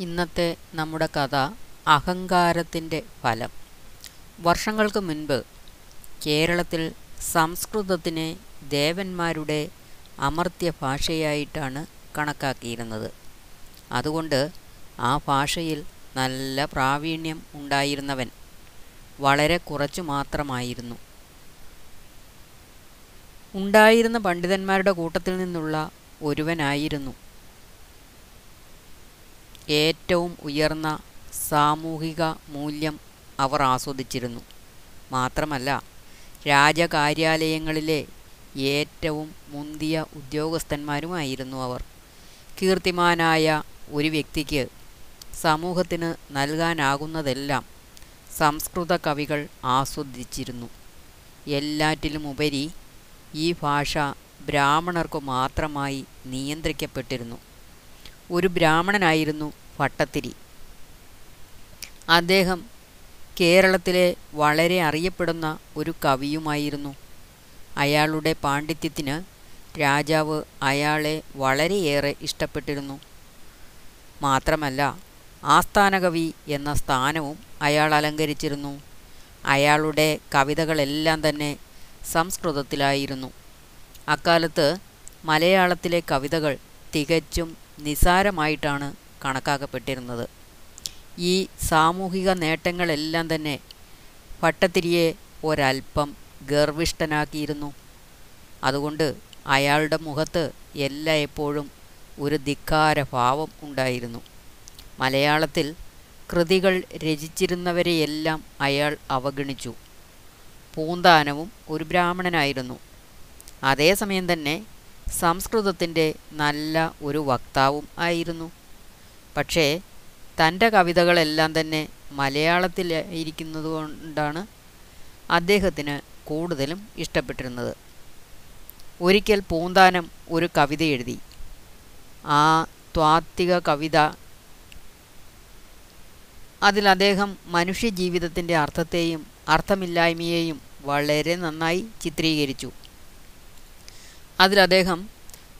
ഇന്നത്തെ നമ്മുടെ കഥ അഹങ്കാരത്തിന്റെ ഫലം. വർഷങ്ങൾക്ക് മുൻപ് കേരളത്തിൽ സംസ്കൃതത്തിനെ ദേവന്മാരുടെ അമർത്യ ഭാഷയായിട്ടാണ് കണക്കാക്കിയിരുന്നത്. അതുകൊണ്ട് ആ ഭാഷയിൽ നല്ല പ്രാവീണ്യം ഉണ്ടായിരുന്നവൻ വളരെ കുറച്ചു മാത്രമായിരുന്നു. ഉണ്ടായിരുന്ന പണ്ഡിതന്മാരുടെ കൂട്ടത്തിൽ നിന്നുള്ള ഒരുവനായിരുന്നു ഏറ്റവും ഉയർന്ന സാമൂഹിക മൂല്യം അവർ ആസ്വദിച്ചിരുന്നു. മാത്രമല്ല രാജകാര്യാലയങ്ങളിലെ ഏറ്റവും മുന്തിയ ഉദ്യോഗസ്ഥന്മാരുമായിരുന്നു അവർ. കീർത്തിമാനായ ഒരു വ്യക്തിക്ക് സമൂഹത്തിന് നൽകാനാകുന്നതെല്ലാം സംസ്കൃത കവികൾ ആസ്വദിച്ചിരുന്നു. എല്ലാറ്റിലുമുപരി ഈ ഭാഷ ബ്രാഹ്മണർക്കു മാത്രമായി നിയന്ത്രിക്കപ്പെട്ടിരുന്നു. ഒരു ബ്രാഹ്മണനായിരുന്നു ഭട്ടത്തിരി അദ്ദേഹം കേരളത്തിലെ വളരെ അറിയപ്പെടുന്ന ഒരു കവിയുമായിരുന്നു. അയാളുടെ പാണ്ഡിത്യത്തിന് രാജാവ് അയാളെ വളരെയേറെ ഇഷ്ടപ്പെട്ടിരുന്നു. മാത്രമല്ല ആസ്ഥാനകവി എന്ന സ്ഥാനവും അയാൾ അലങ്കരിച്ചിരുന്നു. അയാളുടെ കവിതകളെല്ലാം തന്നെ സംസ്കൃതത്തിലായിരുന്നു. അക്കാലത്ത് മലയാളത്തിലെ കവിതകൾ തികച്ചും നിസാരമായിട്ടാണ് കണക്കാക്കപ്പെട്ടിരുന്നത്. ഈ സാമൂഹിക നേട്ടങ്ങളെല്ലാം തന്നെ ഭട്ടതിരിയെ ഒരൽപ്പം ഗർവിഷ്ഠനാക്കിയിരുന്നു. അതുകൊണ്ട് അയാളുടെ മുഖത്ത് എല്ലായ്പ്പോഴും ഒരു ധിക്കാരഭാവം ഉണ്ടായിരുന്നു. മലയാളത്തിൽ കൃതികൾ രചിച്ചിരുന്നവരെയെല്ലാം അയാൾ അവഗണിച്ചു. പൂന്താനവും ഒരു ബ്രാഹ്മണനായിരുന്നു. അതേസമയം തന്നെ സംസ്കൃതത്തിന്റെ നല്ല ഒരു വക്താവും ആയിരുന്നു. പക്ഷേ തന്റെ കവിതകളെല്ലാം തന്നെ മലയാളത്തിലായിരിക്കുന്നത് കൊണ്ടാണ് അദ്ദേഹത്തിന് കൂടുതലും ഇഷ്ടപ്പെട്ടിരുന്നത്. ഒരിക്കൽ പൂന്താനം ഒരു കവിത എഴുതി. ആ ത്വാത്വിക കവിത അതിൽ അദ്ദേഹം മനുഷ്യജീവിതത്തിന്റെ അർത്ഥത്തെയും അർത്ഥമില്ലായ്മയെയും വളരെ നന്നായി ചിത്രീകരിച്ചു. അതിൽ അദ്ദേഹം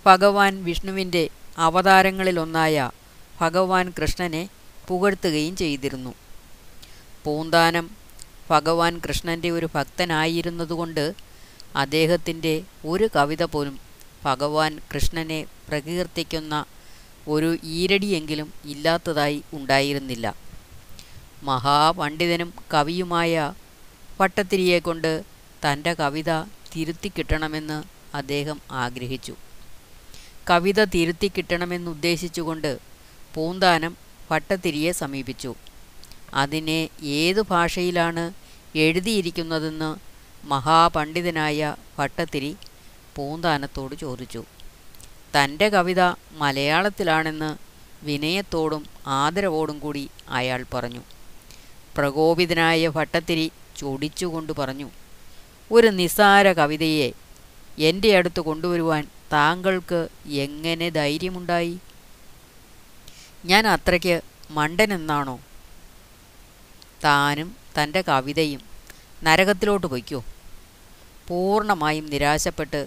ഭഗവാൻ വിഷ്ണുവിന്റെ അവതാരങ്ങളിലൊന്നായ ഭഗവാൻ കൃഷ്ണനെ പുകഴ്ത്തുകയും ചെയ്തിരുന്നു. പൂന്താനം ഭഗവാൻ കൃഷ്ണന്റെ ഒരു ഭക്തനായിരുന്നതുകൊണ്ട് അദ്ദേഹത്തിന്റെ ഒരു കവിത പോലും ഭഗവാൻ കൃഷ്ണനെ പ്രകീർത്തിക്കുന്ന ഒരു ഈരടിയെങ്കിലും ഇല്ലാത്തതായി ഉണ്ടായിരുന്നില്ല. മഹാപണ്ഡിതനും കവിയുമായ ഭട്ടത്തിരിയെക്കൊണ്ട് തന്റെ കവിത തിരുത്തി കിട്ടണമെന്ന് അദ്ദേഹം ആഗ്രഹിച്ചു. കവിത തിരുത്തി കിട്ടണമെന്നുദ്ദേശിച്ചുകൊണ്ട് പൂന്താനം വട്ടത്തിരിയെ സമീപിച്ചു. അതിനെ ഏതു ഭാഷയിലാണ് എഴുതിയിരിക്കുന്നതെന്ന് മഹാപണ്ഡിതനായ ഭട്ടത്തിരി പൂന്താനത്തോട് ചോദിച്ചു. തന്റെ കവിത മലയാളത്തിലാണെന്ന് വിനയത്തോടും ആദരവോടും കൂടി അയാൾ പറഞ്ഞു. പ്രകോപിതനായ ഭട്ടത്തിരി ചൊടിച്ചുകൊണ്ട് പറഞ്ഞു ഒരു നിസ്സാര കവിതയെ എന്റെ അടുത്ത് കൊണ്ടുവരുവാൻ താങ്കൾക്ക് എങ്ങനെ ധൈര്യമുണ്ടായി? ഞാൻ അത്രയ്ക്ക് മണ്ടനെന്നാണോ? താനും തന്റെ കവിതയും നരകത്തിലോട്ട് പൊയ്ക്കോ. പൂർണമായും നിരാശപ്പെട്ട്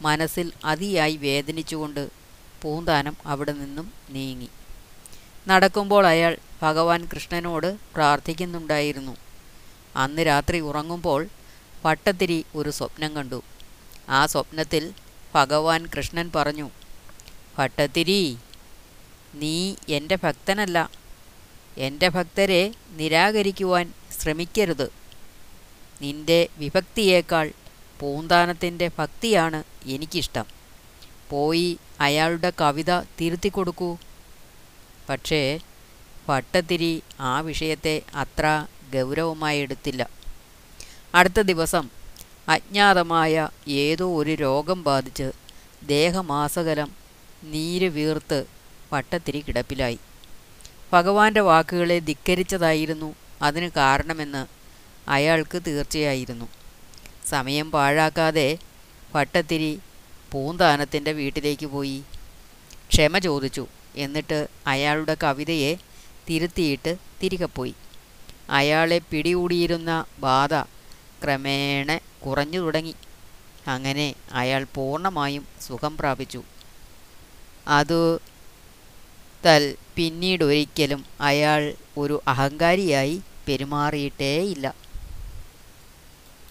മനസ്സിൽ അതിയായി വേദനിച്ചുകൊണ്ട് പൂന്താനം അവിടെ നിന്നും നീങ്ങി. നടക്കുമ്പോൾ അയാൾ ഭഗവാൻ കൃഷ്ണനോട് പ്രാർത്ഥിക്കുന്നുണ്ടായിരുന്നു. അന്ന് രാത്രി ഉറങ്ങുമ്പോൾ പട്ടത്തിരി ഒരു സ്വപ്നം കണ്ടു. ആ സ്വപ്നത്തിൽ ഭഗവാൻ കൃഷ്ണൻ പറഞ്ഞു ഭട്ടത്തിരി നീ എന്റെ ഭക്തനല്ല. എന്റെ ഭക്തരെ നിരാകരിക്കുവാൻ ശ്രമിക്കരുത്. നിന്റെ വിഭക്തിയേക്കാൾ പൂന്താനത്തിന്റെ ഭക്തിയാണ് എനിക്കിഷ്ടം. പോയി അയാളുടെ കവിത തിരുത്തി കൊടുക്കൂ പക്ഷേ ഭട്ടത്തിരി ആ വിഷയത്തെ അത്ര ഗൗരവമായി എടുത്തില്ല. അടുത്ത ദിവസം അജ്ഞാതമായ ഏതോ ഒരു രോഗം ബാധിച്ച് ദേഹമാസകലം നീര് വീർത്ത് വട്ടത്തിരി കിടപ്പിലായി. ഭഗവാന്റെ വാക്കുകളെ ധിക്കരിച്ചതായിരുന്നു അതിന് കാരണമെന്ന് അയാൾക്ക് തീർച്ചയായിരുന്നു. സമയം പാഴാക്കാതെ വട്ടത്തിരി പൂന്താനത്തിന്റെ വീട്ടിലേക്ക് പോയി. ക്ഷമ ചോദിച്ചു. എന്നിട്ട് അയാളുടെ കവിതയെ തിരുത്തിയിട്ട് തിരികെ പോയി. അയാളെ പിടികൂടിയിരുന്ന ബാധ ക്രമേണ കുറഞ്ഞു തുടങ്ങി. അങ്ങനെ അയാൾ പൂർണമായും സുഖം പ്രാപിച്ചു. അത് തൽ പിന്നീടൊരിക്കലും അയാൾ ഒരു അഹങ്കാരിയായി പെരുമാറിയിട്ടേയില്ല.